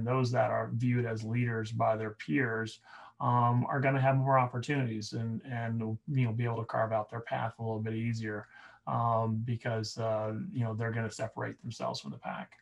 and those that are viewed as leaders by their peers um, are going to have more opportunities and and you know be able to carve out their path a little bit easier um, because uh, you know they're going to separate themselves from the pack.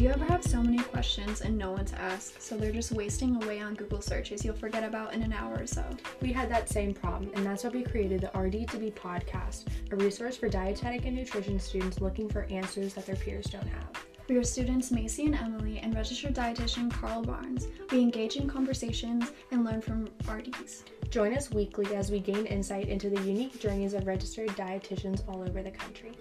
Do you ever have so many questions and no one to ask, so they're just wasting away on Google searches you'll forget about in an hour or so? We had that same problem, and that's why we created the RD2B podcast, a resource for dietetic and nutrition students looking for answers that their peers don't have. We are students Macy and Emily and registered dietitian Carl Barnes. We engage in conversations and learn from RDs. Join us weekly as we gain insight into the unique journeys of registered dietitians all over the country.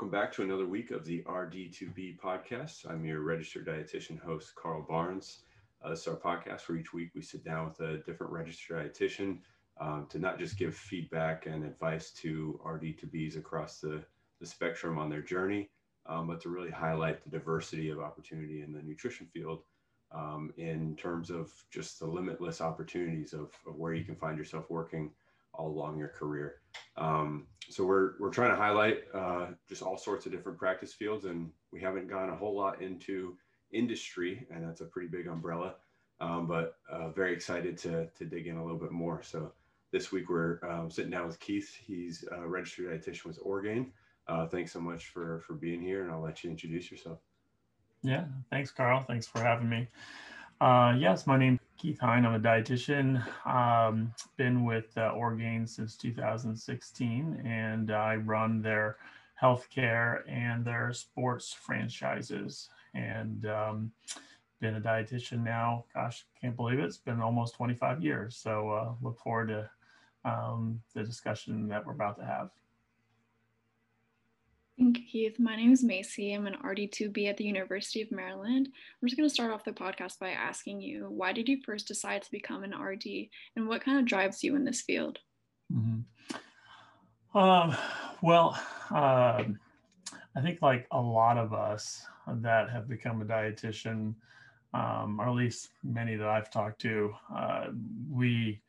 Welcome back to another week of the RD2B podcast. I'm your registered dietitian host, Carl Barnes. Uh, this is our podcast where each week we sit down with a different registered dietitian um, to not just give feedback and advice to RD2Bs across the, the spectrum on their journey, um, but to really highlight the diversity of opportunity in the nutrition field um, in terms of just the limitless opportunities of, of where you can find yourself working all along your career. Um, so we're we're trying to highlight uh, just all sorts of different practice fields, and we haven't gone a whole lot into industry, and that's a pretty big umbrella. Um, but uh, very excited to to dig in a little bit more. So this week we're um, sitting down with Keith. He's a registered dietitian with Orgain. Uh, thanks so much for for being here, and I'll let you introduce yourself. Yeah, thanks, Carl. Thanks for having me. Uh, yes, my name Keith Hine. I'm a dietitian. Um, been with uh, Orgain since 2016, and I run their healthcare and their sports franchises. And um, been a dietitian now. Gosh, can't believe it. It's been almost 25 years. So uh, look forward to um, the discussion that we're about to have. Thank Keith. My name is Macy. I'm an RD2B at the University of Maryland. I'm just going to start off the podcast by asking you why did you first decide to become an RD and what kind of drives you in this field? Mm-hmm. Um, well, uh, I think like a lot of us that have become a dietitian, um, or at least many that I've talked to, uh, we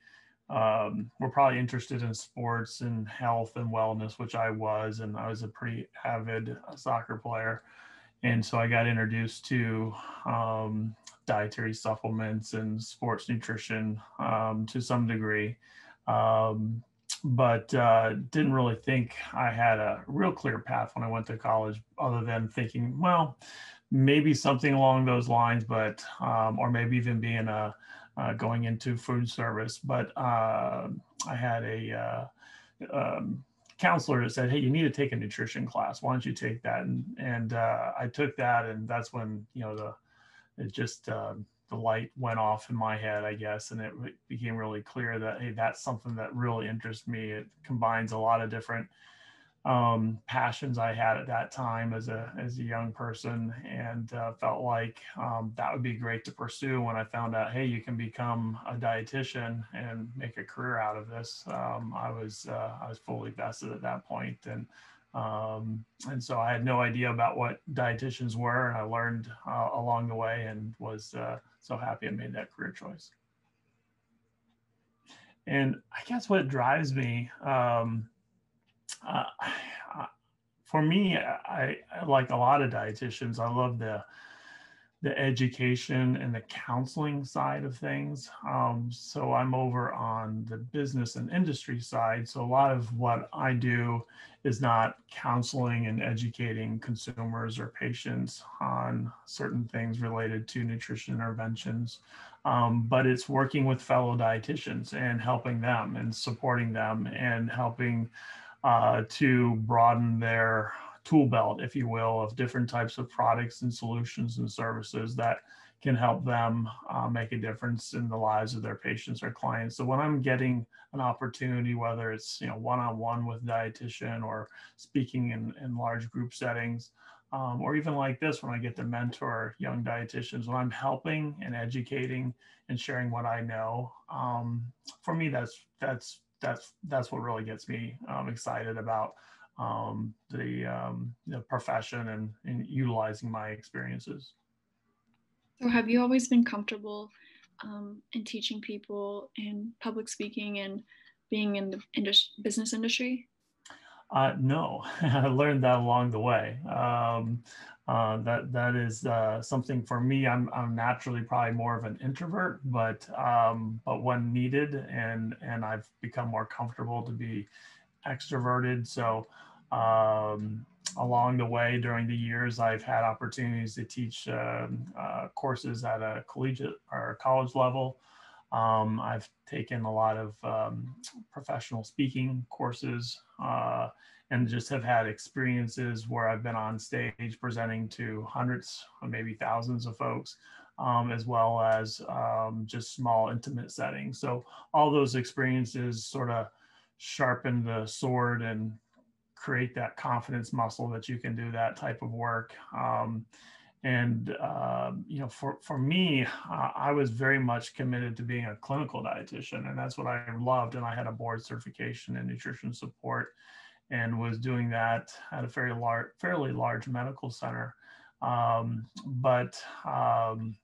um, were probably interested in sports and health and wellness, which I was, and I was a pretty avid soccer player. And so I got introduced to um, dietary supplements and sports nutrition um, to some degree, um, but uh, didn't really think I had a real clear path when I went to college, other than thinking, well, maybe something along those lines, but um, or maybe even being a uh, going into food service. But uh, I had a uh, um, counselor that said, "Hey, you need to take a nutrition class. Why don't you take that?" And and uh, I took that, and that's when you know the it just uh, the light went off in my head, I guess, and it became really clear that hey, that's something that really interests me. It combines a lot of different um, passions I had at that time as a as a young person, and uh, felt like um, that would be great to pursue. When I found out, hey, you can become a dietitian and make a career out of this, um, I was uh, I was fully vested at that point, and um, and so I had no idea about what dietitians were, and I learned uh, along the way, and was uh, so happy I made that career choice. And I guess what drives me. Um, uh, for me, I, I, like a lot of dietitians. I love the the education and the counseling side of things. Um, so I'm over on the business and industry side. So a lot of what I do is not counseling and educating consumers or patients on certain things related to nutrition interventions, um, but it's working with fellow dietitians and helping them and supporting them and helping uh, to broaden their tool belt, if you will, of different types of products and solutions and services that can help them uh, make a difference in the lives of their patients or clients. So when I'm getting an opportunity, whether it's you know one-on-one with dietitian or speaking in, in large group settings, um, or even like this when I get to mentor young dietitians, when I'm helping and educating and sharing what I know, um, for me that's that's that's that's what really gets me um, excited about um, the, um, the profession and, and, utilizing my experiences. So, have you always been comfortable um, in teaching people in public speaking and being in the business industry? Uh, no, I learned that along the way. Um, uh, that that is uh, something for me. I'm I'm naturally probably more of an introvert, but um, but when needed, and and I've become more comfortable to be extroverted. So um, along the way, during the years, I've had opportunities to teach um, uh, courses at a collegiate or college level. Um, I've taken a lot of um, professional speaking courses uh, and just have had experiences where I've been on stage presenting to hundreds or maybe thousands of folks, um, as well as um, just small intimate settings. So all those experiences sort of sharpen the sword and create that confidence muscle that you can do that type of work. Um, and uh, you know for for me i was very much committed to being a clinical dietitian and that's what i loved and i had a board certification in nutrition support and was doing that at a fairly large fairly large medical center. Um, but um,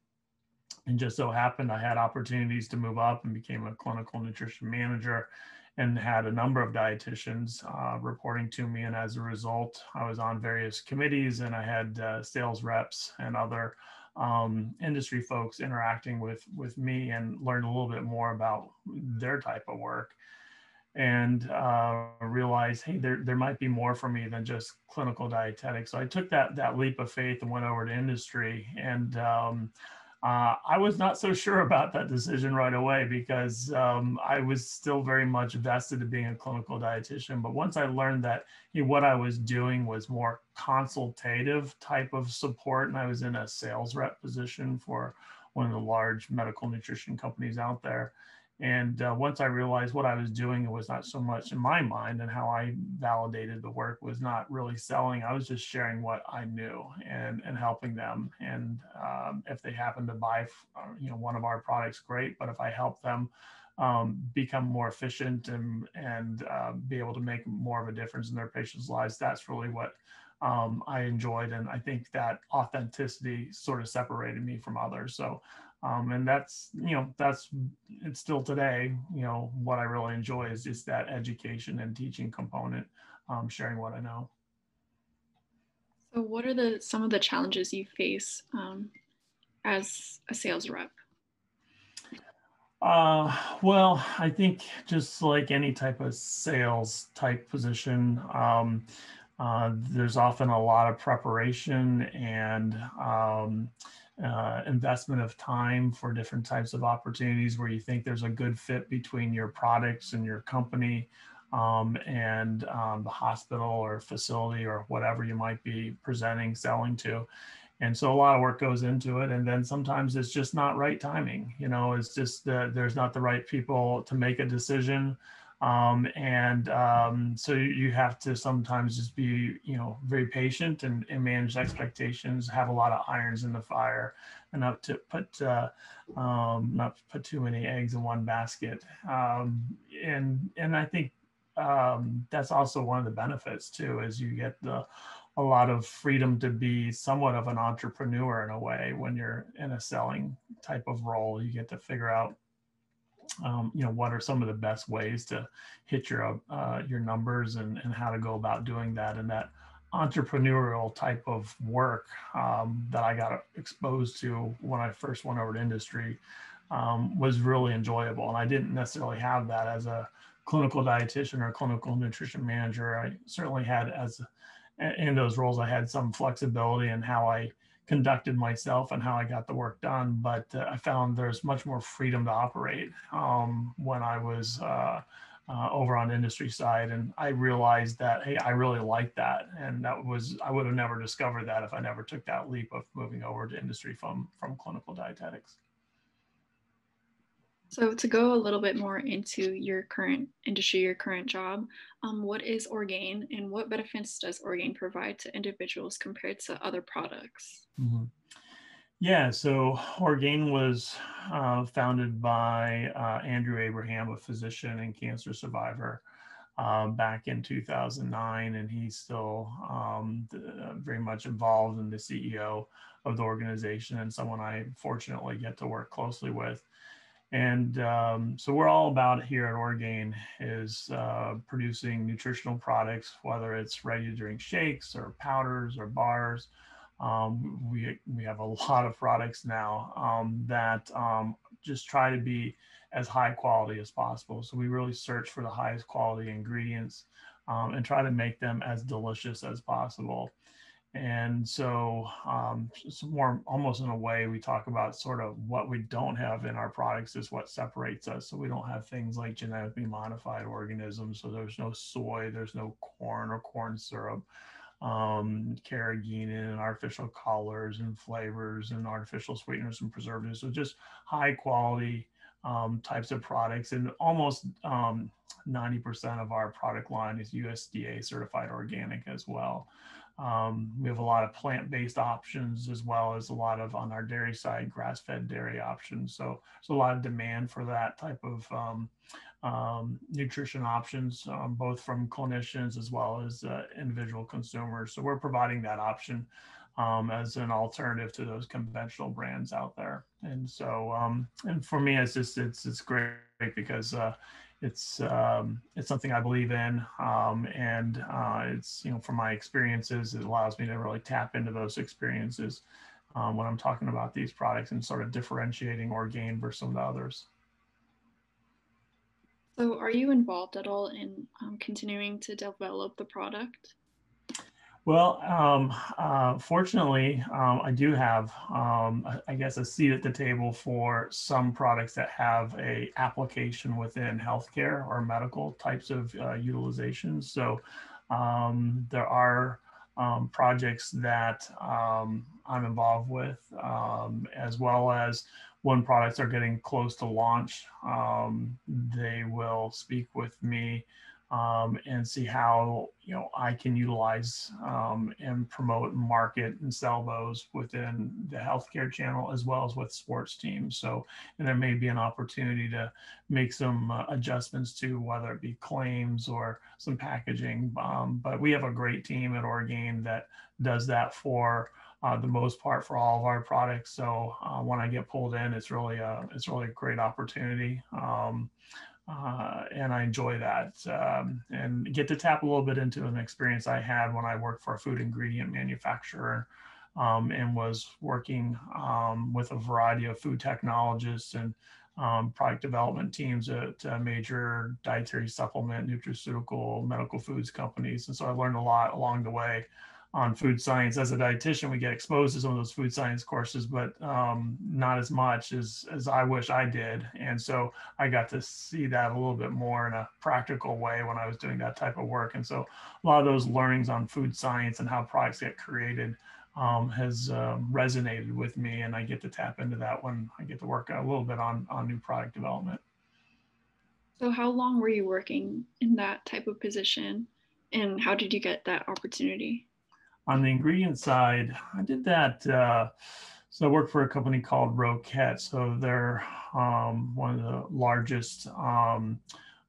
and just so happened i had opportunities to move up and became a clinical nutrition manager and had a number of dietitians uh, reporting to me. And as a result, I was on various committees and I had uh, sales reps and other um, industry folks interacting with, with me and learned a little bit more about their type of work and uh, realized, hey, there, there might be more for me than just clinical dietetics. So I took that, that leap of faith and went over to industry. And um, uh, I was not so sure about that decision right away because um, I was still very much vested in being a clinical dietitian. But once I learned that you know, what I was doing was more consultative type of support, and I was in a sales rep position for one of the large medical nutrition companies out there, and uh, once I realized what I was doing it was not so much in my mind and how I validated the work was not really selling. I was just sharing what I knew and, and helping them. And um, if they happen to buy, uh, you know, one of our products, great. But if I help them um, become more efficient and, and uh, be able to make more of a difference in their patients' lives, that's really what um, I enjoyed. And I think that authenticity sort of separated me from others. So um, and that's you know that's it's still today you know what i really enjoy is just that education and teaching component um, sharing what i know. So what are the some of the challenges you face um, as a sales rep? Uh, well i think just like any type of sales type position um, uh, there's often a lot of preparation and um, uh, investment of time for different types of opportunities where you think there's a good fit between your products and your company um, and um, the hospital or facility or whatever you might be presenting, selling to. And so a lot of work goes into it. And then sometimes it's just not right timing. You know, it's just that there's not the right people to make a decision. Um, and um, so you have to sometimes just be you know very patient and, and, manage expectations have a lot of irons in the fire and to put uh, um, not put too many eggs in one basket. Um, and and i think um, that's also one of the benefits too is you get the a lot of freedom to be somewhat of an entrepreneur in a way when you're in a selling type of role. You get to figure out um, you know what are some of the best ways to hit your uh, your numbers and, and how to go about doing that and that entrepreneurial type of work um, that I got exposed to when I first went over to industry um, was really enjoyable. And I didn't necessarily have that as a clinical dietitian or clinical nutrition manager. I certainly had as in those roles I had some flexibility in how I conducted myself and how I got the work done. But uh, I found there's much more freedom to operate um, when I was uh, uh, over on industry side. And I realized that, hey, I really like that. And that was, I would have never discovered that if I never took that leap of moving over to industry from, from clinical dietetics. So to go a little bit more into your current industry, your current job, um, what is Orgain and what benefits does Orgain provide to individuals compared to other products? Mm-hmm. Yeah, so Orgain was uh, founded by uh, Andrew Abraham, a physician and cancer survivor, uh, back in 2009, and he's still um, the, very much involved in the CEO of the organization and someone I fortunately get to work closely with And um, so we're all about here at Orgain is uh, producing nutritional products, whether it's ready to drink shakes or powders or bars. Um, we, we have a lot of products now um, that um, just try to be as high quality as possible. So we really search for the highest quality ingredients um, and try to make them as delicious as possible. And so, um, more almost in a way, we talk about sort of what we don't have in our products is what separates us. So we don't have things like genetically modified organisms. So there's no soy, there's no corn or corn syrup, um, carrageenan and artificial colors and flavors and artificial sweeteners and preservatives. So just high quality um, types of products, and almost um, 90% of our product line is USDA certified organic as well. Um, we have a lot of plant-based options as well as a lot of on our dairy side grass-fed dairy options. So there's a lot of demand for that type of um, um, nutrition options, um, both from clinicians as well as uh, individual consumers. So we're providing that option um, as an alternative to those conventional brands out there. And so, um, and for me, it's just it's it's great because uh, it's um, it's something I believe in, um, and uh, it's you know from my experiences, it allows me to really tap into those experiences um, when I'm talking about these products and sort of differentiating Orgain versus some of the others. So, are you involved at all in um, continuing to develop the product? Well, um, uh, fortunately, um, I do have, um, I guess, a seat at the table for some products that have a application within healthcare or medical types of uh, utilizations. So um, there are um, projects that um, I'm involved with, as well as when products are getting close to launch, they will speak with me um, and see how you know I can utilize um, and promote and market and sell those within the healthcare channel as well as with sports teams. So, and there may be an opportunity to make some uh, adjustments to whether it be claims or some packaging. Um, but we have a great team at Orgain that does that for. Uh, the most part for all of our products. So uh, when I get pulled in, it's really a it's really a great opportunity. Um, uh, and I enjoy that um, and get to tap a little bit into an experience I had when I worked for a food ingredient manufacturer um, and was working um, with a variety of food technologists and um, product development teams at uh, major dietary supplement, nutraceutical, medical foods companies. And so I learned a lot along the way on food science. As a dietitian, we get exposed to some of those food science courses, but um, not as much as, as I wish I did. And so I got to see that a little bit more in a practical way when I was doing that type of work. And so a lot of those learnings on food science and how products get created um, has um, resonated with me. And I get to tap into that when I get to work a little bit on, on new product development. So how long were you working in that type of position and how did you get that opportunity? On the ingredient side, I did that. Uh, so I worked for a company called Roquette. So they're um, one of the largest um,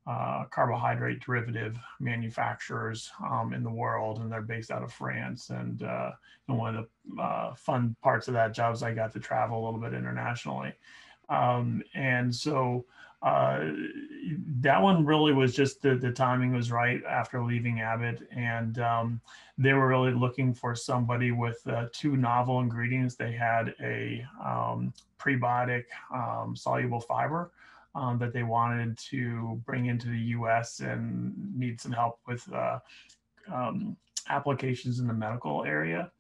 uh, carbohydrate derivative manufacturers um, in the world, and they're based out of France. And, uh, and one of the uh, fun parts of that job is I got to travel a little bit internationally. Um, and so uh, that one really was just the, the timing was right after leaving Abbott. And um, they were really looking for somebody with uh, two novel ingredients. They had a um, prebiotic um, soluble fiber um, that they wanted to bring into the US and need some help with uh, um, applications in the medical area.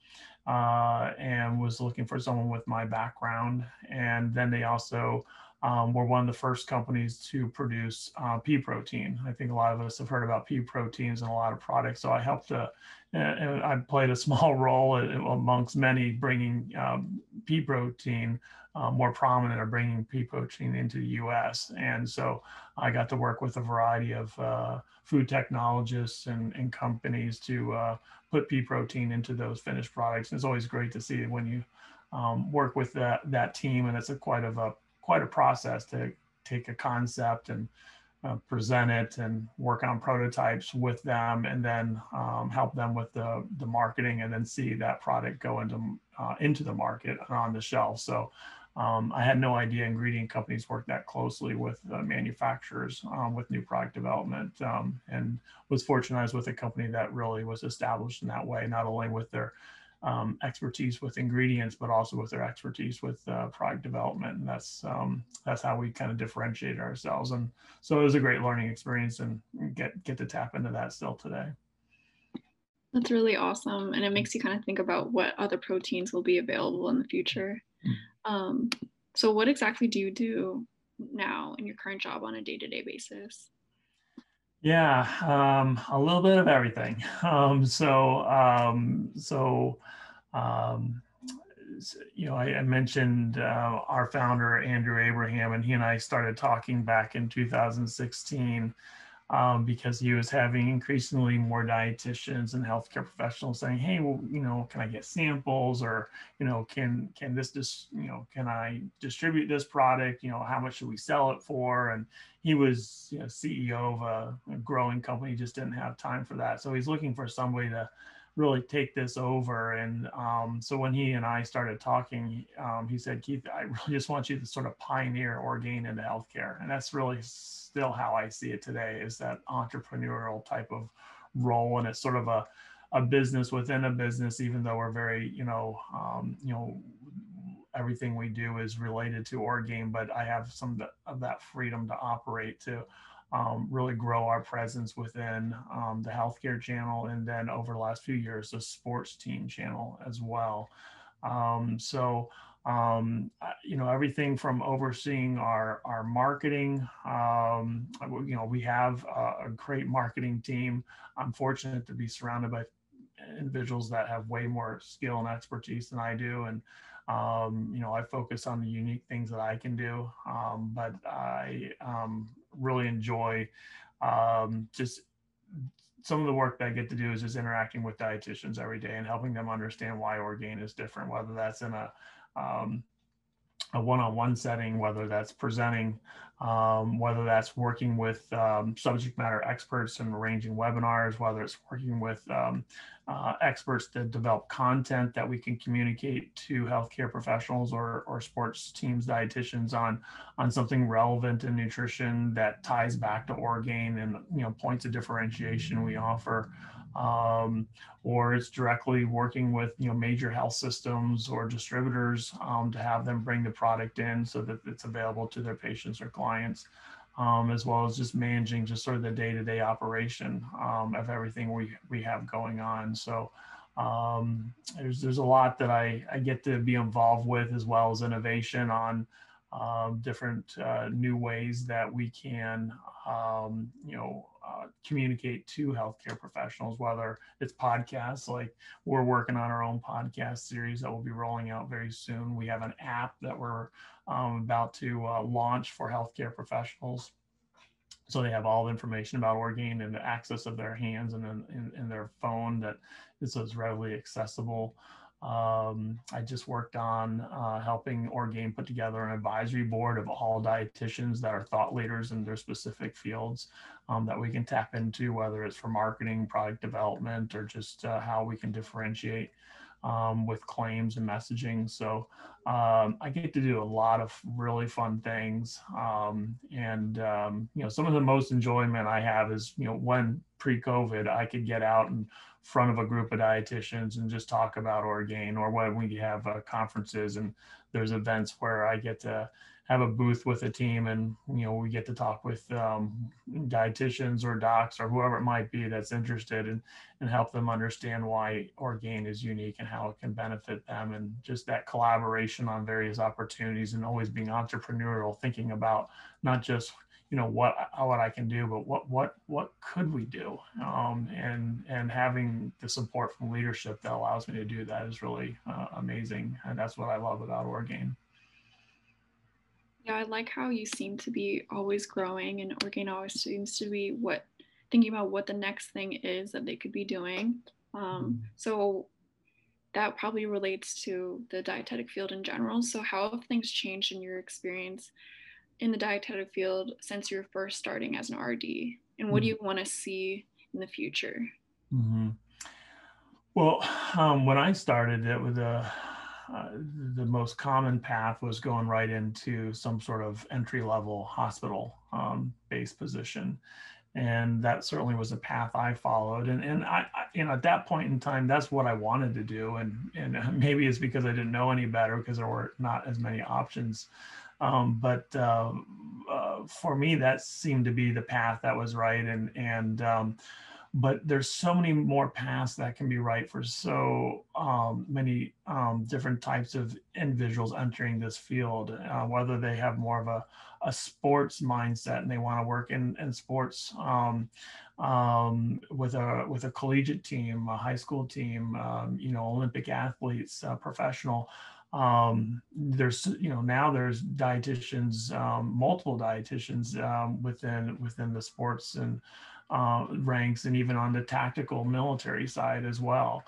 Uh, and was looking for someone with my background. And then they also um, we're one of the first companies to produce uh, pea protein. I think a lot of us have heard about pea proteins and a lot of products. So I helped uh, I played a small role amongst many bringing um, pea protein uh, more prominent or bringing pea protein into the US. And so I got to work with a variety of uh, food technologists and, and companies to uh, put pea protein into those finished products. And it's always great to see when you um, work with that, that team and it's a quite of a quite a process to take a concept and uh, present it and work on prototypes with them and then um, help them with the, the marketing and then see that product go into uh, into the market and on the shelf. So um, I had no idea ingredient companies work that closely with uh, manufacturers um, with new product development, um, and was fortunate I was with a company that really was established in that way, not only with their um, expertise with ingredients, but also with their expertise with uh, product development. And that's um, that's how we kind of differentiate ourselves. And so it was a great learning experience, and get get to tap into that still today. That's really awesome, and it makes you kind of think about what other proteins will be available in the future. Mm. Um, so, what exactly do you do now in your current job on a day-to-day basis? Yeah, um, a little bit of everything. Um, so, um, so, um, you know, I, I mentioned uh, our founder Andrew Abraham, and he and I started talking back in 2016 um, because he was having increasingly more dietitians and healthcare professionals saying, "Hey, well, you know, can I get samples, or you know, can can this just, you know, can I distribute this product? You know, how much should we sell it for?" And he was you know, CEO of a, a growing company, just didn't have time for that, so he's looking for somebody to really take this over. And um, so when he and I started talking, um, he said, Keith, I really just want you to sort of pioneer Orgain into healthcare. And that's really still how I see it today is that entrepreneurial type of role. And it's sort of a, a business within a business, even though we're very, you know, um, you know, everything we do is related to Orgain, but I have some of that freedom to operate to um, really grow our presence within um, the healthcare channel and then over the last few years the sports team channel as well. Um, so um, you know everything from overseeing our our marketing um, you know we have a, a, great marketing team. I'm fortunate to be surrounded by individuals that have way more skill and expertise than i do and um, you know, I focus on the unique things that I can do, um, but I um, really enjoy um, just some of the work that I get to do is just interacting with dietitians every day and helping them understand why Orgain is different, whether that's in a um, a one-on-one setting, whether that's presenting, um, whether that's working with um, subject matter experts and arranging webinars, whether it's working with um, uh, experts to develop content that we can communicate to healthcare professionals or, or sports teams, dietitians on on something relevant in nutrition that ties back to Orgain and you know points of differentiation we offer um, or it's directly working with you know major health systems or distributors um, to have them bring the product in so that it's available to their patients or clients, um, as well as just managing just sort of the day-to-day operation um, of everything we we have going on. So. Um, there's there's a lot that I, I get to be involved with as well as innovation on um, different uh, new ways that we can um, you know uh, communicate to healthcare professionals, whether it's podcasts, like we're working on our own podcast series that will be rolling out very soon. We have an app that we're um, about to uh, launch for healthcare professionals. So they have all the information about Orgain and the access of their hands and in, in, in their phone that is as readily accessible. Um, I just worked on uh, helping Orgain put together an advisory board of all dietitians that are thought leaders in their specific fields um, that we can tap into, whether it's for marketing, product development, or just uh, how we can differentiate um, with claims and messaging. So um, I get to do a lot of really fun things. Um, and, um, you know, some of the most enjoyment I have is, you know, when pre-COVID, I could get out in front of a group of dietitians and just talk about Orgain or when we have uh, conferences and there's events where I get to have a booth with a team and you know we get to talk with um, dietitians or docs or whoever it might be that's interested and and help them understand why Orgain is unique and how it can benefit them. And just that collaboration on various opportunities and always being entrepreneurial thinking about not just you know what what I can do but what what what could we do? Um, and and having the support from leadership that allows me to do that is really uh, amazing. And that's what I love about Orgain. Yeah, I like how you seem to be always growing, and Orgain always seems to be what thinking about what the next thing is that they could be doing. Um, mm-hmm. so that probably relates to the dietetic field in general. So how have things changed in your experience in the dietetic field since you're first starting as an RD, and what mm-hmm. do you want to see in the future? Mm-hmm. Well, um, when I started, it was a uh, the most common path was going right into some sort of entry level hospital um, based position. And that certainly was a path I followed. And, and I, I, you know, at that point in time, that's what I wanted to do. And, and maybe it's because I didn't know any better because there were not as many options. Um, but uh, uh, for me, that seemed to be the path that was right. And, and, um, but there's so many more paths that can be right for so um, many um, different types of individuals entering this field, uh, whether they have more of a, a sports mindset and they want to work in, in sports um, um, with a with a collegiate team, a high school team, um, you know, Olympic athletes, uh, professional. Um, there's you know now there's dietitians, multiple dietitians within within the sports and uh, ranks and even on the tactical military side as well.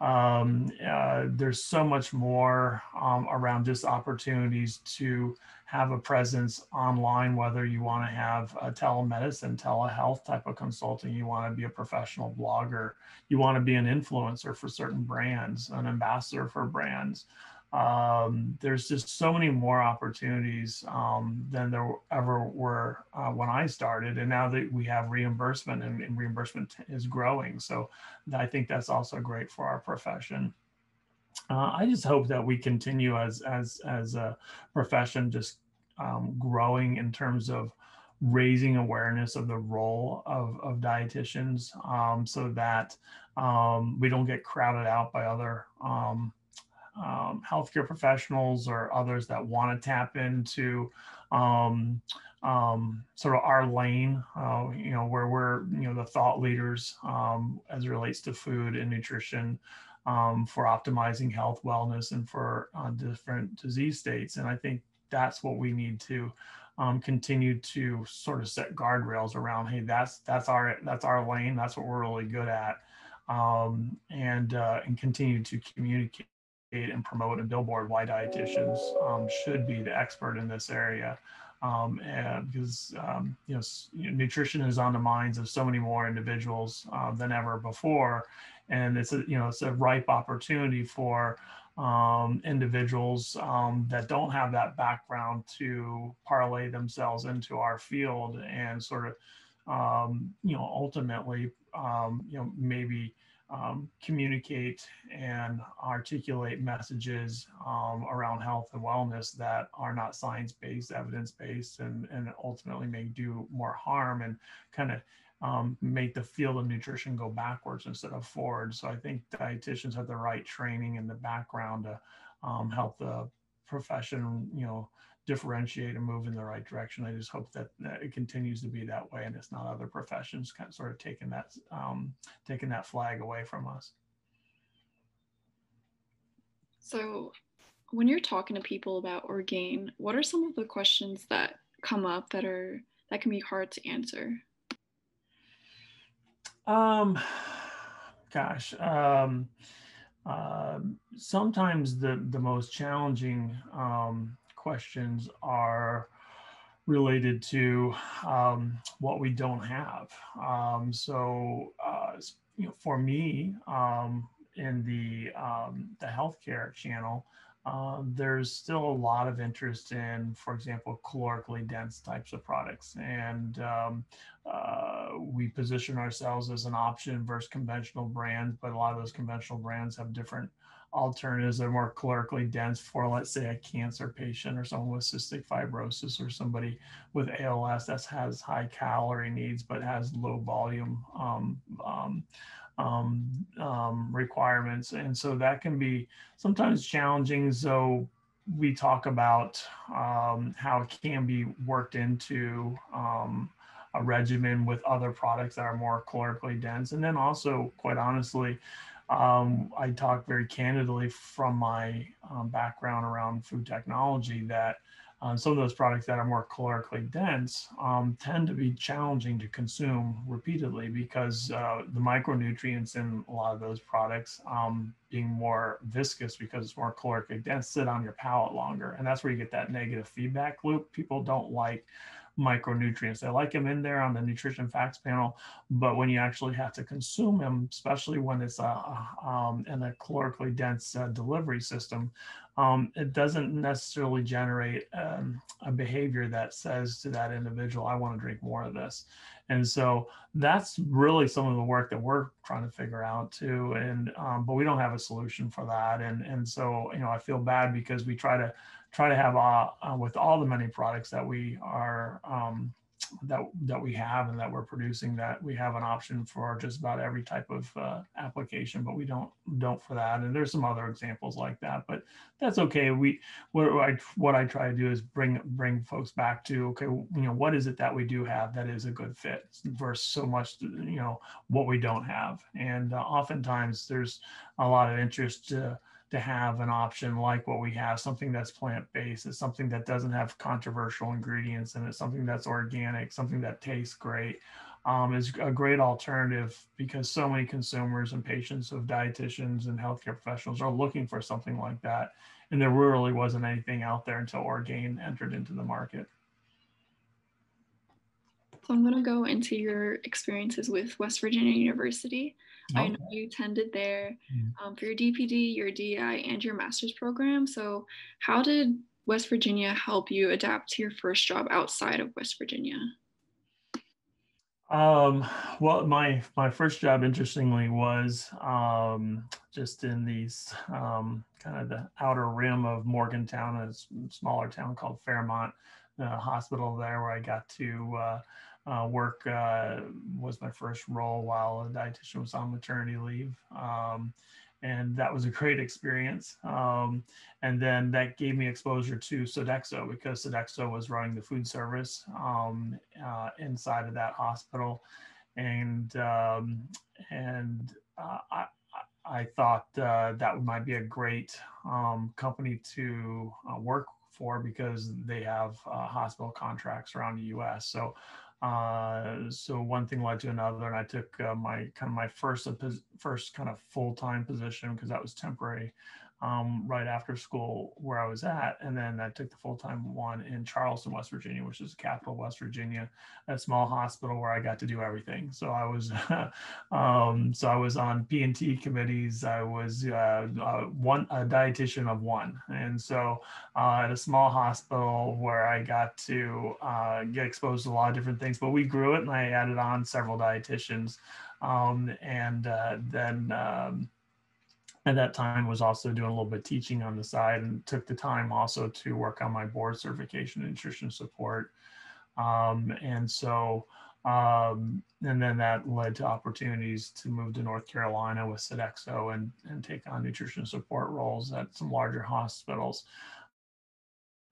Um, uh, there's so much more um, around just opportunities to have a presence online, whether you want to have a telemedicine, telehealth type of consulting, you want to be a professional blogger, you want to be an influencer for certain brands, an ambassador for brands um, there's just so many more opportunities um, than there ever were uh, when I started. And now that we have reimbursement and, and, reimbursement is growing. So I think that's also great for our profession. Uh, I just hope that we continue as, as, as a profession, just um, growing in terms of raising awareness of the role of, of dietitians um, so that um, we don't get crowded out by other um, healthcare professionals or others that want to tap into um, um, sort of our lane, uh, you know, where we're, you know, the thought leaders um, as it relates to food and nutrition um, for optimizing health, wellness, and for uh, different disease states. And I think that's what we need to um, continue to sort of set guardrails around. Hey, that's that's our that's our lane. That's what we're really good at, um, and uh, and continue to communicate and promote and billboard why dietitians um, should be the expert in this area. Um, because um, you know nutrition is on the minds of so many more individuals uh, than ever before, and it's a you know it's a ripe opportunity for um, individuals um, that don't have that background to parlay themselves into our field and sort of um, you know ultimately you know maybe um, communicate and articulate messages um, around health and wellness that are not science-based, evidence-based, and, and ultimately may do more harm and kind of um, make the field of nutrition go backwards instead of forward. So I think dietitians have the right training and the background to um, help the profession, you know, differentiate and move in the right direction. I just hope that, that it continues to be that way, and it's not other professions kind of sort of taking that um, taking that flag away from us. So, when you're talking to people about Orgain, what are some of the questions that come up that are that can be hard to answer? Um, gosh, um, uh, sometimes the the most challenging um, questions are related to um, what we don't have. Um, so, uh, you know, for me, um, in the um, the healthcare channel, uh, there's still a lot of interest in, for example, calorically dense types of products, and um, uh, we position ourselves as an option versus conventional brands. But a lot of those conventional brands have different alternatives that are more calorically dense for, let's say, a cancer patient or someone with cystic fibrosis or somebody with ALS that has high calorie needs but has low volume um, um, um, um, requirements. And so that can be sometimes challenging. So we talk about um, how it can be worked into um, a regimen with other products that are more calorically dense. And then also, quite honestly, um, I talk very candidly from my um, background around food technology that uh, some of those products that are more calorically dense um, tend to be challenging to consume repeatedly because uh, the micronutrients in a lot of those products, um, being more viscous because it's more calorically dense sit on your palate longer. And that's where you get that negative feedback loop. People don't like micronutrients. They like them in there on the nutrition facts panel, but when you actually have to consume them, especially when it's a, um, in a calorically dense uh, delivery system, um, it doesn't necessarily generate um, a behavior that says to that individual, I want to drink more of this. And so that's really some of the work that we're trying to figure out too. And um, but we don't have a solution for that. And and so you know I feel bad because we try to try to have uh, uh, with all the many products that we are um, that that we have and that we're producing that we have an option for just about every type of uh, application but we don't don't for that. And there's some other examples like that but that's okay. We what I what I try to do is bring bring folks back to okay you know what is it that we do have that is a good fit versus so much you know what we don't have? And uh, oftentimes there's a lot of interest to to have an option like what we have, something that's plant-based, it's something that doesn't have controversial ingredients and it's something that's organic, something that tastes great. Um, is a great alternative because so many consumers and patients of dietitians and healthcare professionals are looking for something like that. And there really wasn't anything out there until Orgain entered into the market. So I'm going to go into your experiences with West Virginia University. Okay. I know you attended there mm-hmm. um, for your DPD, your DI, and your master's program. So how did West Virginia help you adapt to your first job outside of West Virginia? Um, well, my my first job, interestingly, was um, just in these um, kind of the outer rim of Morgantown, a smaller town called Fairmont, uh, hospital there, where I got to uh, uh, work uh, was my first role while a dietitian was on maternity leave. Um, and that was a great experience. Um, and then that gave me exposure to Sodexo because Sodexo was running the food service um, uh, inside of that hospital. And, um, and uh, I, I thought uh, that might be a great um, company to uh, work for because they have uh, hospital contracts around the U.S. So uh, so one thing led to another, and I took uh, my kind of my first first kind of full time position because that was temporary um, right after school where I was at. And then I took the full time one in Charleston, West Virginia, which is the capital of West Virginia, a small hospital where I got to do everything. So I was, um, so I was on P and T committees. I was uh, uh, one a dietitian of one, and so uh, at a small hospital where I got to uh, get exposed to a lot of different things. But we grew it, and I added on several dietitians, um, and uh, then. Um, at that time was also doing a little bit of teaching on the side and took the time also to work on my board certification in nutrition support. Um, and so, um, and then that led to opportunities to move to North Carolina with Sodexo and, and take on nutrition support roles at some larger hospitals.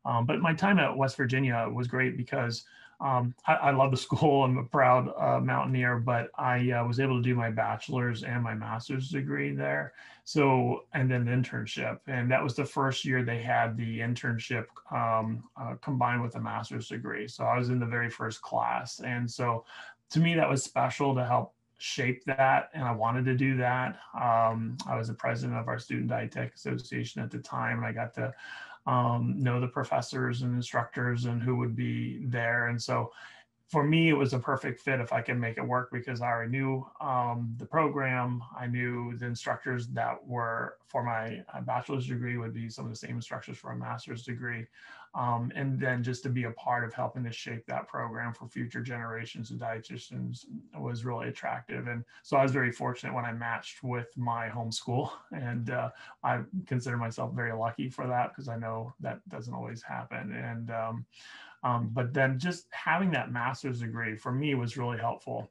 Um, but my time at West Virginia was great because um, I, I, love the school. I'm a proud uh, mountaineer, but I uh, was able to do my bachelor's and my master's degree there. So, and then the internship. And that was the first year they had the internship um, uh, combined with a master's degree. So I was in the very first class. And so to me, that was special to help shape that. And I wanted to do that. Um, I was the president of our Student Dietetic Association at the time, and I got to um, know the professors and instructors and who would be there. And so for me, it was a perfect fit if I could make it work because I already knew um, the program. I knew the instructors that were for my uh, bachelor's degree would be some of the same instructors for a master's degree. Um, and then just to be a part of helping to shape that program for future generations of dietitians was really attractive. And so I was very fortunate when I matched with my home school. And uh, I consider myself very lucky for that because I know that doesn't always happen. And um, um, but then just having that master's degree for me was really helpful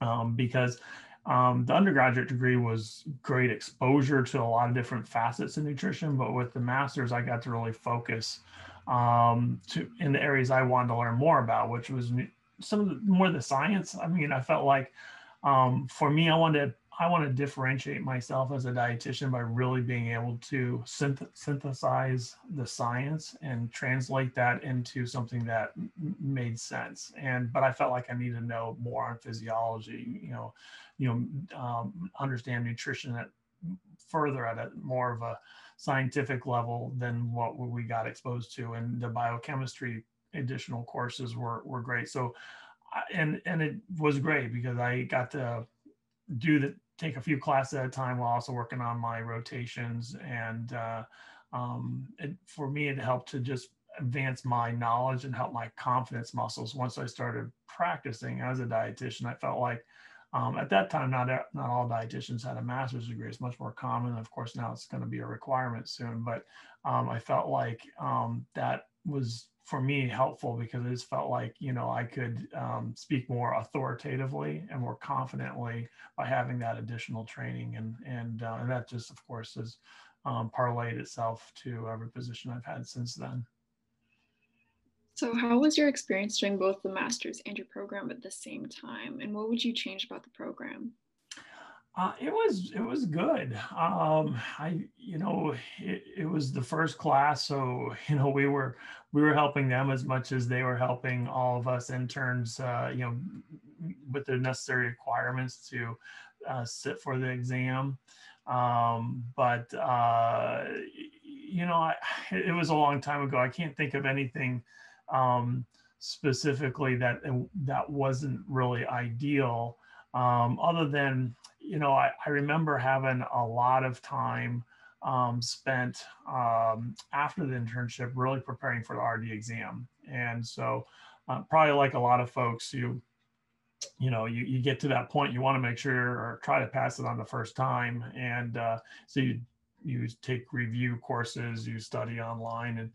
um, because um, the undergraduate degree was great exposure to a lot of different facets of nutrition, but with the master's, I got to really focus um, to in the areas I wanted to learn more about, which was some of the more the science. I mean, I felt like um, for me, I wanted I want to differentiate myself as a dietitian by really being able to synth- synthesize the science and translate that into something that m- made sense. And but I felt like I needed to know more on physiology. You know, you know, um, understand nutrition at further at a more of a scientific level than what we got exposed to. And the biochemistry additional courses were, were great. So, and, and it was great because I got to do the, take a few classes at a time while also working on my rotations. And uh, um, it, for me, it helped to just advance my knowledge and help my confidence muscles. Once I started practicing as a dietitian, I felt like um, at that time, not not all dietitians had a master's degree. It's much more common. Of course, now it's going to be a requirement soon. But um, I felt like um, that was for me helpful because it just felt like you know I could um, speak more authoritatively and more confidently by having that additional training, and and uh, and that just of course has um, parlayed itself to every position I've had since then. So, how was your experience doing both the master's and your program at the same time, and what would you change about the program? Uh, it was it was good. Um, I you know it, it was the first class, so you know we were we were helping them as much as they were helping all of us interns. Uh, you know, with the necessary requirements to uh, sit for the exam. Um, but uh, you know, I, it was a long time ago. I can't think of anything um, specifically that that wasn't really ideal. Um, other than you know, I, I, remember having a lot of time um, spent um, after the internship really preparing for the RD exam, and so uh, probably like a lot of folks, you you know you, you get to that point you want to make sure or try to pass it on the first time. And uh, so you you take review courses you study online. And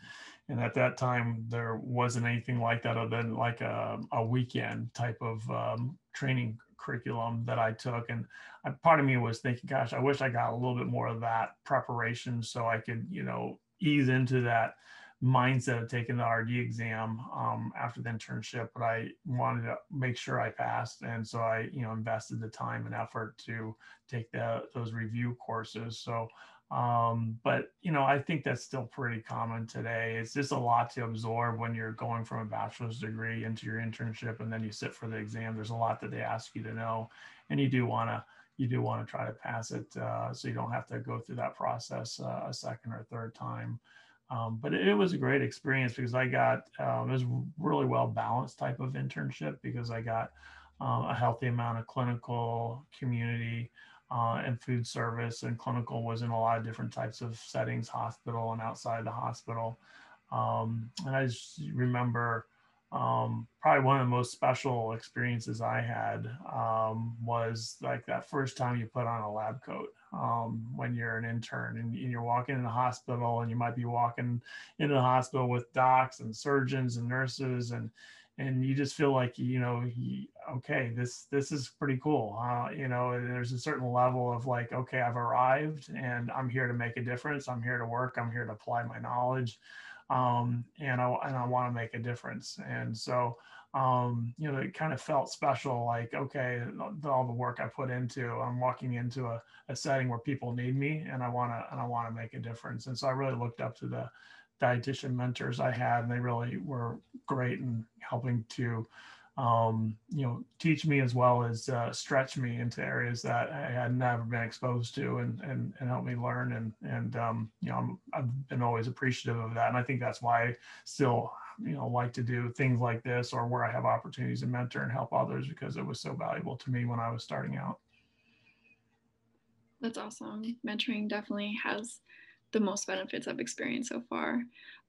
and at that time there wasn't anything like that other than like a, a weekend type of um, training curriculum that i took and I, part of me was thinking gosh i wish i got a little bit more of that preparation so i could you know ease into that mindset of taking the rd exam um, after the internship but i wanted to make sure i passed and so i you know invested the time and effort to take the, those review courses so um, but you know, I think that's still pretty common today. It's just a lot to absorb when you're going from a bachelor's degree into your internship and then you sit for the exam. There's a lot that they ask you to know, and you do want to you do want to try to pass it uh, so you don't have to go through that process uh, a second or third time. Um, but it, was a great experience because I got um, it was really well balanced type of internship because I got uh, a healthy amount of clinical community uh, and food service and clinical was in a lot of different types of settings, hospital and outside the hospital. Um, and I just remember um, probably one of the most special experiences I had um, was like that first time you put on a lab coat um, when you're an intern and, and, you're walking in the hospital and you might be walking into the hospital with docs and surgeons and nurses and and you just feel like you know he, okay this this is pretty cool uh, you know there's a certain level of like okay i've arrived and i'm here to make a difference. I'm here to work. I'm here to apply my knowledge um, and i and i want to make a difference. And so um, you know it kind of felt special like okay all the work i put into i'm walking into a, a setting where people need me and i want to and i want to make a difference and so i really looked up to the dietitian mentors I had, and they really were great in helping to, um, you know, teach me as well as uh, stretch me into areas that I had never been exposed to, and and, and help me learn. And and um, you know, i I've been always appreciative of that, and I think that's why I still you know like to do things like this or where I have opportunities to mentor and help others because it was so valuable to me when I was starting out. That's awesome. Mentoring definitely has the most benefits I've experienced so far.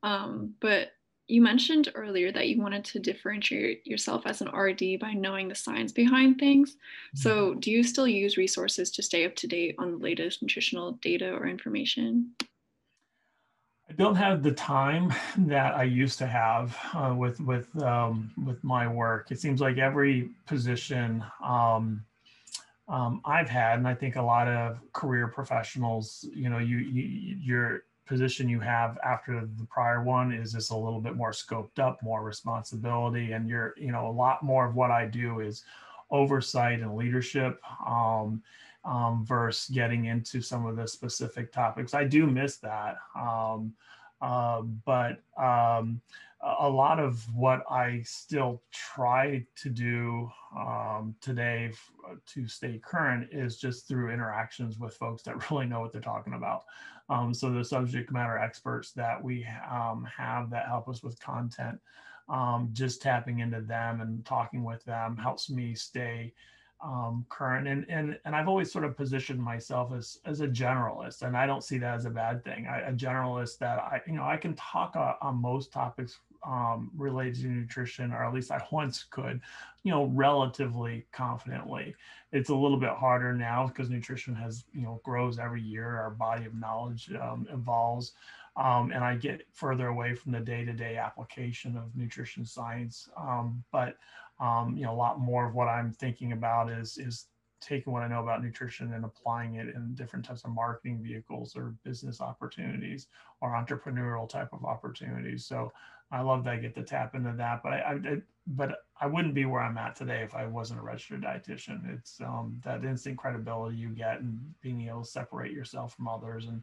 Um, but you mentioned earlier that you wanted to differentiate yourself as an RD by knowing the science behind things. So, mm-hmm. do you still use resources to stay up to date on the latest nutritional data or information? I don't have the time that I used to have uh, with with um, with my work. It seems like every position um, um, I've had, and I think a lot of career professionals, you know, you, you your position you have after the prior one is just a little bit more scoped up, more responsibility, and you're, you know, a lot more of what I do is oversight and leadership. Um, um, versus getting into some of the specific topics. I do miss that. Um, Uh, but um, a lot of what I still try to do um, today f- to stay current is just through interactions with folks that really know what they're talking about. Um, so the subject matter experts that we um, have that help us with content, um, just tapping into them and talking with them helps me stay um, current and, and and I've always sort of positioned myself as as a generalist and I don't see that as a bad thing. I, a generalist that I you know I can talk uh, on most topics um, related to nutrition or at least I once could you know relatively confidently. It's a little bit harder now because nutrition has you know grows every year. Our body of knowledge um, evolves um, and I get further away from the day-to-day application of nutrition science um, but um, you know, a lot more of what I'm thinking about is is taking what I know about nutrition and applying it in different types of marketing vehicles or business opportunities or entrepreneurial type of opportunities. So I love that I get to tap into that. But I, I but I wouldn't be where I'm at today if I wasn't a registered dietitian. It's um, that instant credibility you get and being able to separate yourself from others and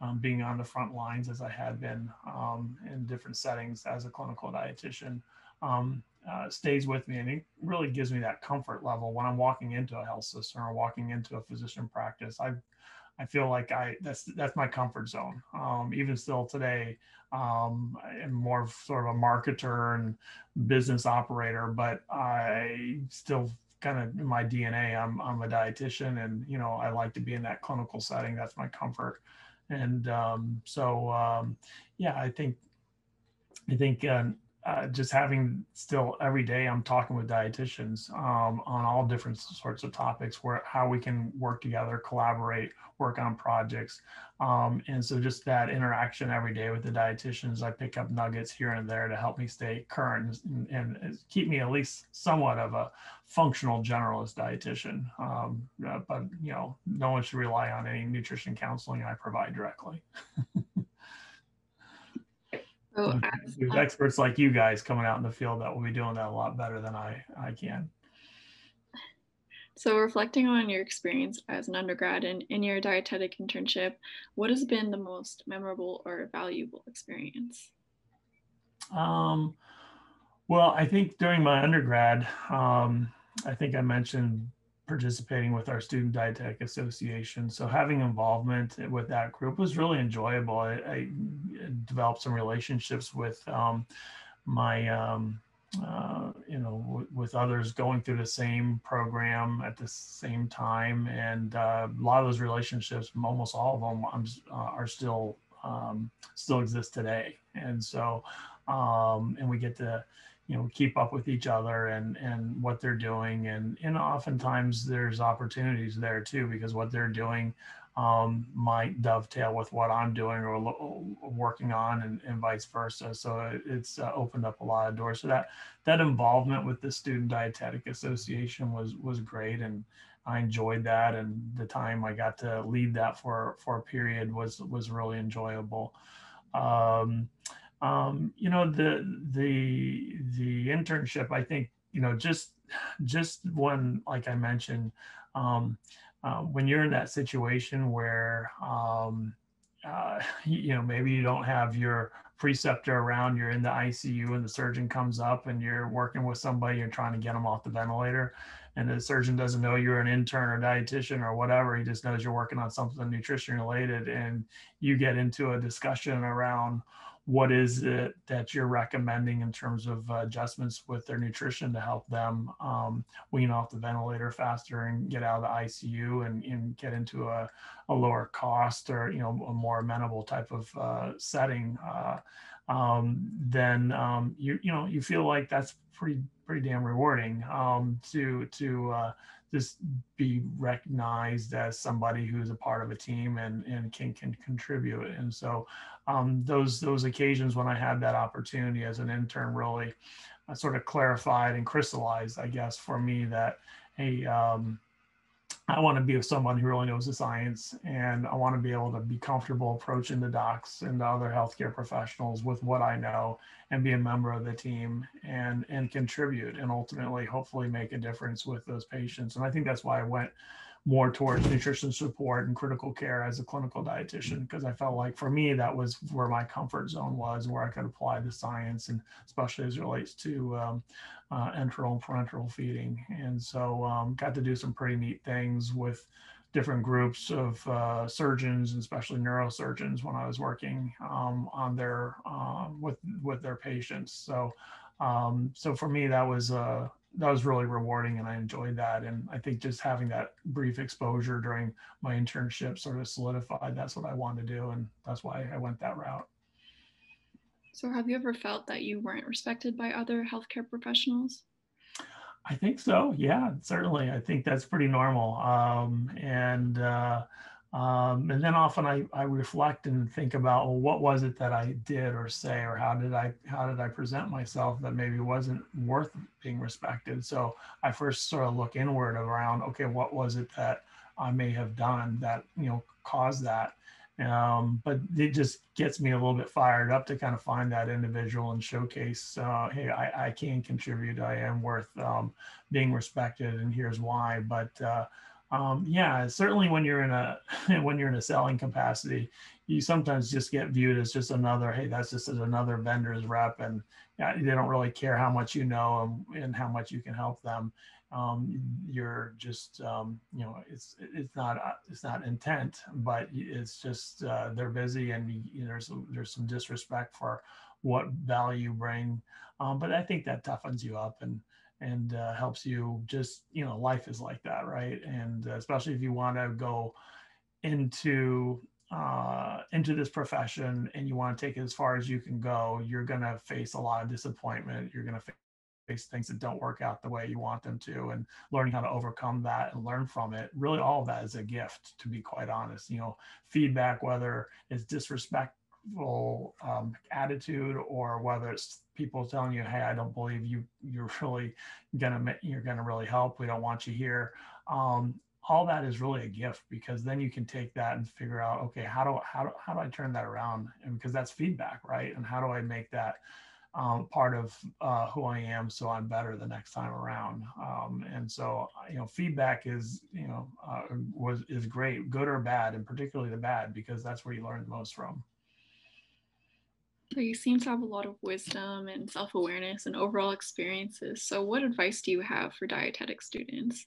um, being on the front lines as I had been um, in different settings as a clinical dietitian um, uh, stays with me and it really gives me that comfort level when I'm walking into a health system or walking into a physician practice. I I feel like I that's that's my comfort zone. Um, even still today, um, I'm more of sort of a marketer and business operator, but I still kind of in my DNA. I'm I'm a dietitian, and you know I like to be in that clinical setting. That's my comfort, and um, so um, yeah, I think I think uh, uh, just having still every day i'm talking with dietitians um, on all different sorts of topics where how we can work together collaborate work on projects. Um, and so just that interaction every day with the dietitians i pick up nuggets here and there to help me stay current and, and keep me at least somewhat of a functional generalist dietitian. Um, uh, but you know no one should rely on any nutrition counseling i provide directly So. There's experts like you guys coming out in the field that will be doing that a lot better than I, I can. so reflecting on your experience as an undergrad and in your dietetic internship, what has been the most memorable or valuable experience? Um, well, I think during my undergrad, um, I think I mentioned participating with our Student Dietetic Association. So having involvement with that group was really enjoyable. I, I developed some relationships with um, my, um, uh, you know, with others going through the same program at the same time, and uh, a lot of those relationships, almost all of them, uh, are still um, still exist today. And so, um, and we get to you know keep up with each other and and what they're doing and and oftentimes there's opportunities there too because what they're doing um, might dovetail with what I'm doing or lo- working on and, and vice versa. So it- it's uh, opened up a lot of doors. So that that involvement with the Student Dietetic Association was was great, and I enjoyed that. And the time I got to lead that for for a period was was really enjoyable. Um, um, you know the the the internship i think you know just just one like i mentioned um, uh, when you're in that situation where um, uh, you, know maybe you don't have your preceptor around you're in the icu and the surgeon comes up and you're working with somebody you're trying to get them off the ventilator and the surgeon doesn't know you're an intern or dietitian or whatever he just knows you're working on something nutrition related and you get into a discussion around what is it that you're recommending in terms of uh, adjustments with their nutrition to help them um, wean off the ventilator faster and get out of the ICU and, and get into a, a lower cost or you know a more amenable type of uh, setting, uh, um, then um, you you know you feel like that's pretty pretty damn rewarding um, to to uh, just be recognized as somebody who's a part of a team and and can can contribute. And so um, those those occasions when I had that opportunity as an intern really uh, sort of clarified and crystallized, I guess, for me that hey, um, I want to be with someone who really knows the science, and I want to be able to be comfortable approaching the docs and the other healthcare professionals with what I know, and be a member of the team and and contribute, and ultimately, hopefully, make a difference with those patients. And I think that's why I went more towards nutrition support and critical care as a clinical dietitian because I felt like for me that was where my comfort zone was, where I could apply the science and especially as it relates to um, uh, enteral and parenteral feeding. And so um, got to do some pretty neat things with different groups of uh, surgeons and especially neurosurgeons when I was working um, on their uh, with with their patients. So um, so for me that was uh, that was really rewarding and I enjoyed that. And I think just having that brief exposure during my internship sort of solidified that's what I wanted to do and that's why I went that route. So have you ever felt that you weren't respected by other healthcare professionals? I think so. Yeah, certainly. I think that's pretty normal. Um, and uh, um, and then often I, I reflect and think about well, what was it that I did or say, or how did I how did I present myself that maybe wasn't worth being respected. So I first sort of look inward around, okay, what was it that I may have done that you know caused that, um, but it just gets me a little bit fired up to kind of find that individual and showcase, uh, hey, I, I, can contribute. I am worth um, being respected, and here's why. But uh, um, yeah, certainly when you're in a when you're in a selling capacity, you sometimes just get viewed as just another. Hey, that's just another vendor's rep, and yeah, they don't really care how much you know and, and how much you can help them um, you're just um, you know it's it's not uh, it's not intent but it's just uh, they're busy and you know, there's there's some disrespect for what value you bring um, but i think that toughens you up and and uh, helps you just you know life is like that right? And especially if you want to go into uh, into this profession and you want to take it as far as you can go you're going to face a lot of disappointment. You're going to face things that don't work out the way you want them to and learning how to overcome that and learn from it. Really all of that is a gift to be quite honest. You know feedback whether it's um, attitude or whether it's people telling you hey i don't believe you you're really gonna you're gonna really help we don't want you here um, all that is really a gift because then you can take that and figure out okay how do how do, how do i turn that around and because that's feedback right and how do i make that um, part of uh, who I am, so I'm better the next time around. Um, and so, you know, feedback is, you know, uh, was is great, good or bad, and particularly the bad because that's where you learn the most from. So you seem to have a lot of wisdom and self-awareness and overall experiences. So, what advice do you have for dietetic students?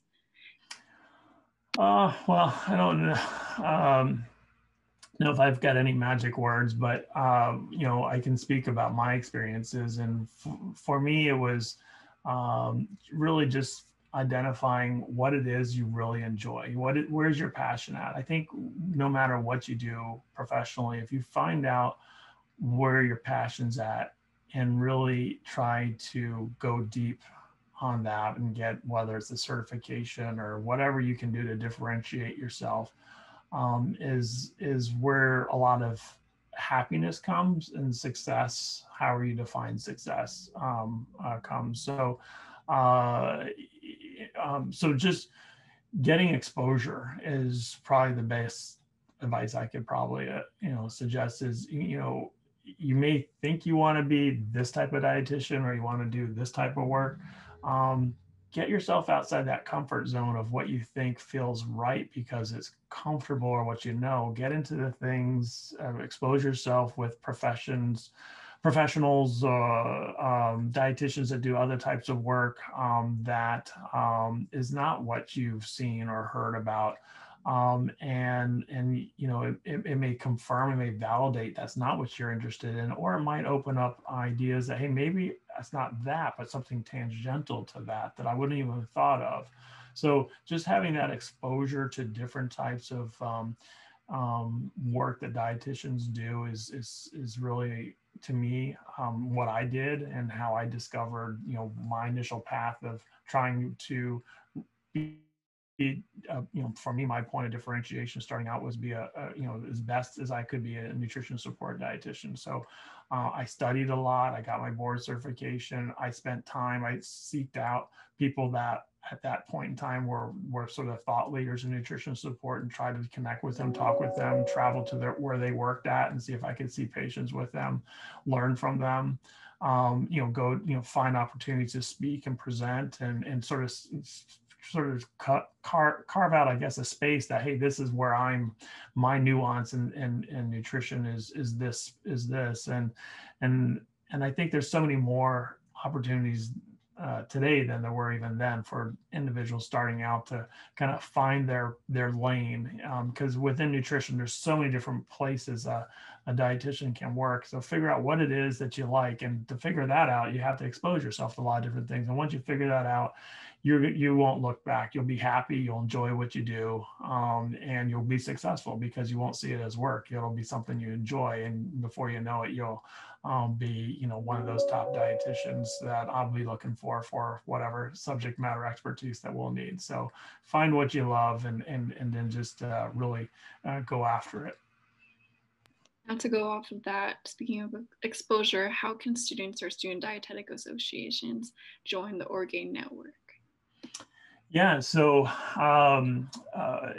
Uh, well, I don't know. Um, know if I've got any magic words, but um, you know, I can speak about my experiences. And f- for me, it was um, really just identifying what it is you really enjoy. What it, where's your passion at? I think no matter what you do professionally, if you find out where your passion's at and really try to go deep on that and get whether it's a certification or whatever you can do to differentiate yourself um, is is where a lot of happiness comes and success however you define success um, uh, comes. So uh, um, so just getting exposure is probably the best advice i could probably uh, you know suggest is you know you may think you want to be this type of dietitian or you want to do this type of work um, get yourself outside that comfort zone of what you think feels right because it's comfortable or what you know. Get into the things uh, expose yourself with professions professionals uh, um, dietitians that do other types of work um, that um, is not what you've seen or heard about um, and and you know it, it, it, may confirm it may validate that's not what you're interested in or it might open up ideas that hey maybe that's not that but something tangential to that that i wouldn't even have thought of. So just having that exposure to different types of um, um, work that dietitians do is is is really to me um, what I did and how I discovered you know my initial path of trying to be be, uh, you know, for me, my point of differentiation starting out was be a, a, you know, as best as I could be a nutrition support dietitian. So uh, I studied a lot. I got my board certification. I spent time. I seeked out people that at that point in time were were sort of thought leaders in nutrition support and tried to connect with them, talk with them, travel to their where they worked at, and see if I could see patients with them, learn from them. Um, you know, go you know find opportunities to speak and present and and sort of sort of cut, car, carve out, I guess, a space that hey, this is where I'm, my nuance and and and nutrition is is this is this. And and and I think there's so many more opportunities uh, today than there were even then for individuals starting out to kind of find their their lane. Because um, within nutrition there's so many different places a dietitian can work. So figure out what it is that you like and to figure that out you have to expose yourself to a lot of different things. And once you figure that out you you won't look back you'll be happy you'll enjoy what you do um, and you'll be successful because you won't see it as work it'll be something you enjoy and before you know it you'll um, be you know one of those top dietitians that I'll be looking for for whatever subject matter expertise that we'll need. So find what you love and and and then just uh, really uh, go after it. Now to go off of that, speaking of exposure, how can students or student dietetic associations join the Orgain network? Yeah, so um, uh,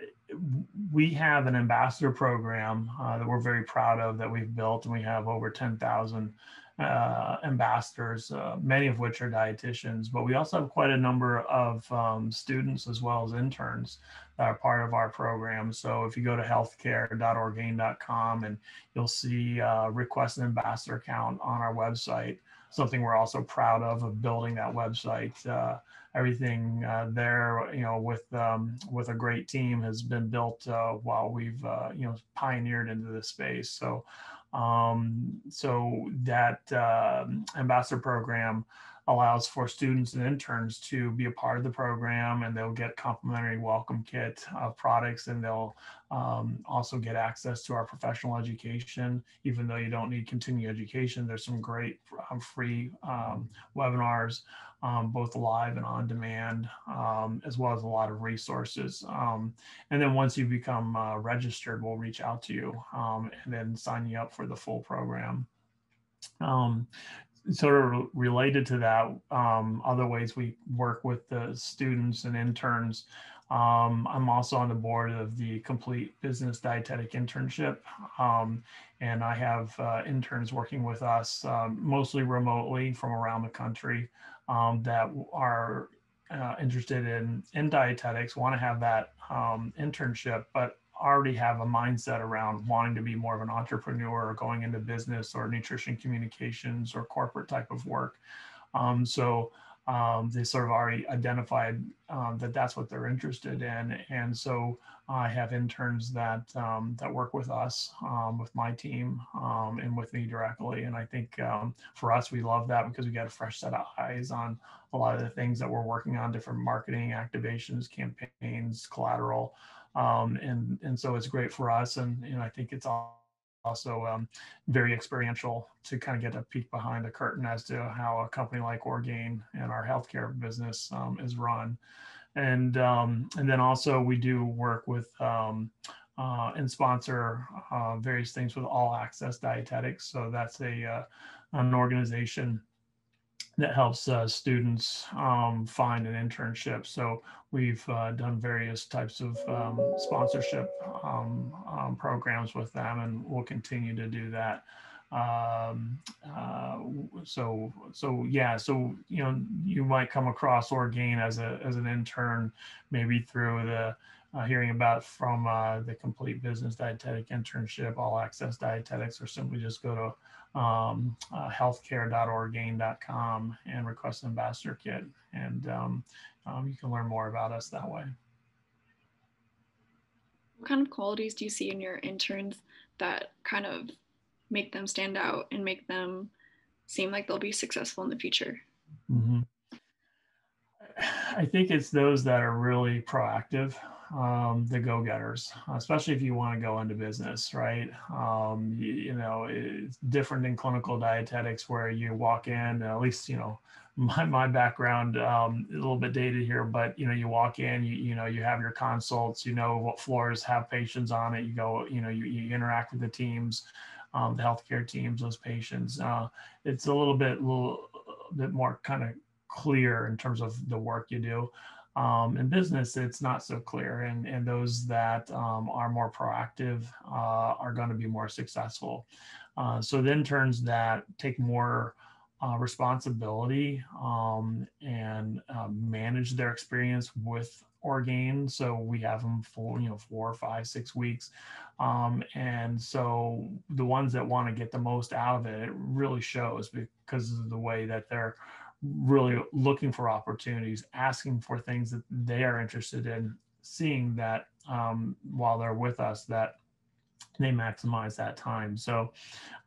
we have an ambassador program uh, that we're very proud of that we've built, and we have over 10,000 uh, ambassadors, uh, many of which are dietitians, but we also have quite a number of um, students as well as interns that are part of our program. So if you go to healthcare.orgain.com and you'll see uh, request an ambassador account on our website, something we're also proud of, of building that website. Uh, everything uh, there, you know, with um, with a great team has been built uh, while we've uh, you know pioneered into this space. So um, so that um, ambassador program allows for students and interns to be a part of the program and they'll get complimentary welcome kit of products and they'll um, also get access to our professional education even though you don't need continuing education there's some great um, free um, webinars um, both live and on demand, um, as well as a lot of resources. Um, and then once you become uh, registered, we'll reach out to you and then sign you up for the full program. Um, sort of related to that, um, other ways we work with the students and interns. I'm also on the board of the Complete Business Dietetic Internship, and I have uh, interns working with us mostly remotely from around the country um, that are uh, interested in in dietetics want to have that um, internship, but already have a mindset around wanting to be more of an entrepreneur or going into business or nutrition communications or corporate type of work. Um, so um, they sort of already identified um, that that's what they're interested in. And so I have interns that um, that work with us, um, with my team, um, and with me directly. And I think um, for us, we love that because we get a fresh set of eyes on a lot of the things that we're working on, different marketing activations, campaigns, collateral, and and so it's great for us. And and I think it's also um, very experiential to kind of get a peek behind the curtain as to how a company like Orgain and our healthcare business um, is run. And, um, and then also we do work with um, uh, and sponsor uh, various things with All Access Dietetics. So that's a uh, an organization that helps uh, students um, find an internship. So we've uh, done various types of um, sponsorship um, um programs with them, and we'll continue to do that. Um, uh, so so yeah, so you know you might come across Orgain as a as an intern, maybe through the uh, hearing about from uh, the complete business dietetic internship, all access dietetics, or simply just go to um, uh, healthcare.orgain.com and request an ambassador kit. And um, um, you can learn more about us that way. What kind of qualities do you see in your interns that kind of make them stand out and make them seem like they'll be successful in the future? Mm-hmm. I think it's those that are really proactive um, the go-getters, especially if you want to go into business, right? Um, you, you, know, it's different in clinical dietetics where you walk in, at least, you know, my, my background, um, a little bit dated here, but, you know, you walk in, you, you know, you have your consults, you know what floors have patients on it, you go, you know, you, you interact with the teams, um, the healthcare teams, those patients. Uh, it's a little bit, little a bit more kind of clear in terms of the work you do. Um, in business, it's not so clear, and, and those that um, are more proactive uh, are going to be more successful. Uh, so the interns that take more uh, responsibility um, and uh, manage their experience with Orgain. So we have them for you know four, five, six weeks, um, and so the ones that want to get the most out of it, it really shows because of the way that they're really looking for opportunities, asking for things that they are interested in, seeing that um, while they're with us that they maximize that time. So,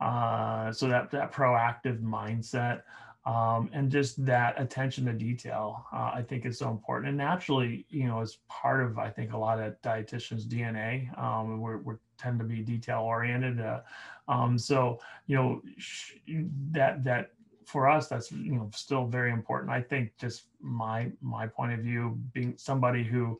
uh, so that that proactive mindset um, and just that attention to detail, uh, I think is so important. And naturally, you know, as part of I think a lot of dietitians' DNA, um, we're, we're tend to be detail oriented. Uh, um, so you know that that for us that's you know still very important. I think just my my point of view, being somebody who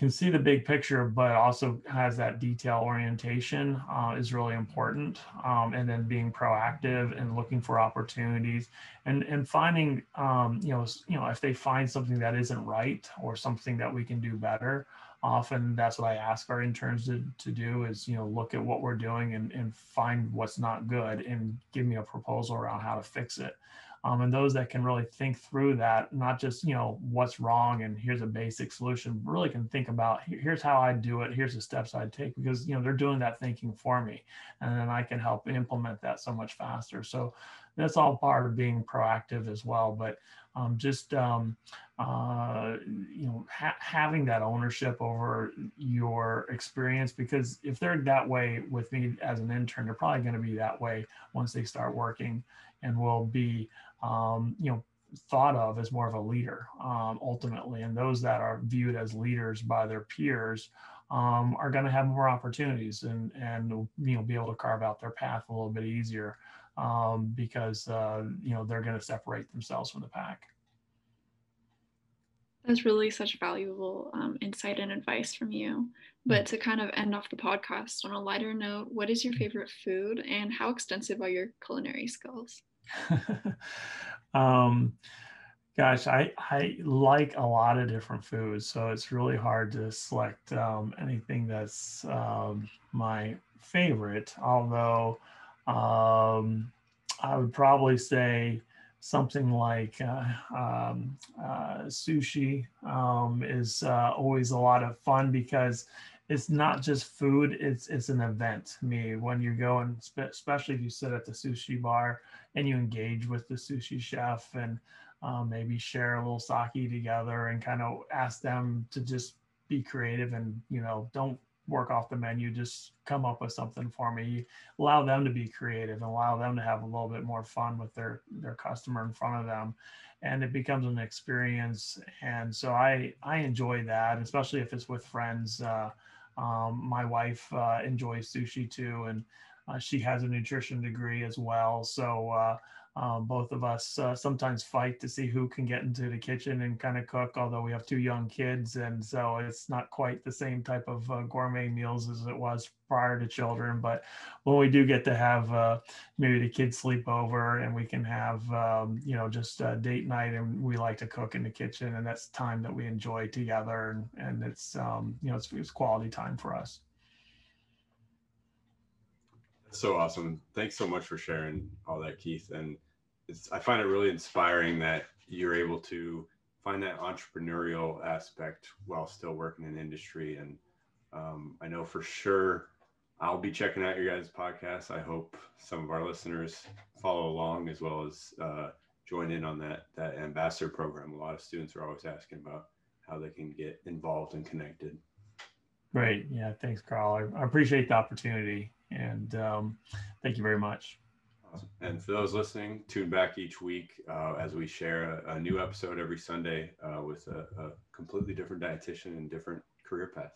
can see the big picture, but also has that detail orientation uh, is really important. Um, and then being proactive and looking for opportunities and, and finding, um, you know, you know, if they find something that isn't right or something that we can do better, often that's what I ask our interns to, to do is, you know, look at what we're doing and, and find what's not good and give me a proposal around how to fix it um, and those that can really think through that not just you know what's wrong and here's a basic solution really can think about here's how i do it. Here's the steps i'd take because you know they're doing that thinking for me and then i can help implement that so much faster. So that's all part of being proactive as well but um, just um, uh, you know ha- having that ownership over your experience because if they're that way with me as an intern they're probably going to be that way once they start working and will be um, you know thought of as more of a leader um, ultimately and those that are viewed as leaders by their peers um, are going to have more opportunities and and you know be able to carve out their path a little bit easier um, because uh, you know they're going to separate themselves from the pack that's really such valuable um, insight and advice from you. But to kind of end off the podcast on a lighter note, what is your favorite food and how extensive are your culinary skills? um, gosh, I, I like a lot of different foods, so it's really hard to select um, anything that's um, my favorite. Although um, I would probably say something like uh, um, uh, sushi um, is uh, always a lot of fun because it's not just food it's it's an event me. When you go and spe- especially if you sit at the sushi bar and you engage with the sushi chef and um, maybe share a little sake together and kind of ask them to just be creative and you know don't work off the menu just come up with something for me. Allow them to be creative and allow them to have a little bit more fun with their their customer in front of them. And it becomes an experience. And so i i enjoy that especially if it's with friends uh, um, my wife uh, enjoys sushi too and uh, she has a nutrition degree as well. So uh, both of us uh, sometimes fight to see who can get into the kitchen and kind of cook, although we have two young kids. And so it's not quite the same type of uh, gourmet meals as it was prior to children. But when we do get to have uh, maybe the kids sleep over and we can have, um, you know, just a date night and we like to cook in the kitchen and that's time that we enjoy together. And, and it's, um, you know, it's, it's quality time for us. So awesome. Thanks so much for sharing all that, Keith. And I find it really inspiring that you're able to find that entrepreneurial aspect while still working in industry. And um, I know for sure I'll be checking out your guys' podcast. I hope some of our listeners follow along as well as uh, join in on that that ambassador program. A lot of students are always asking about how they can get involved and connected. Great. Yeah. Thanks, Carl. I, I appreciate the opportunity. And um, thank you very much. And for those listening, tune back each week uh, as we share a, a, new episode every Sunday uh, with a, a completely different dietitian and different career path.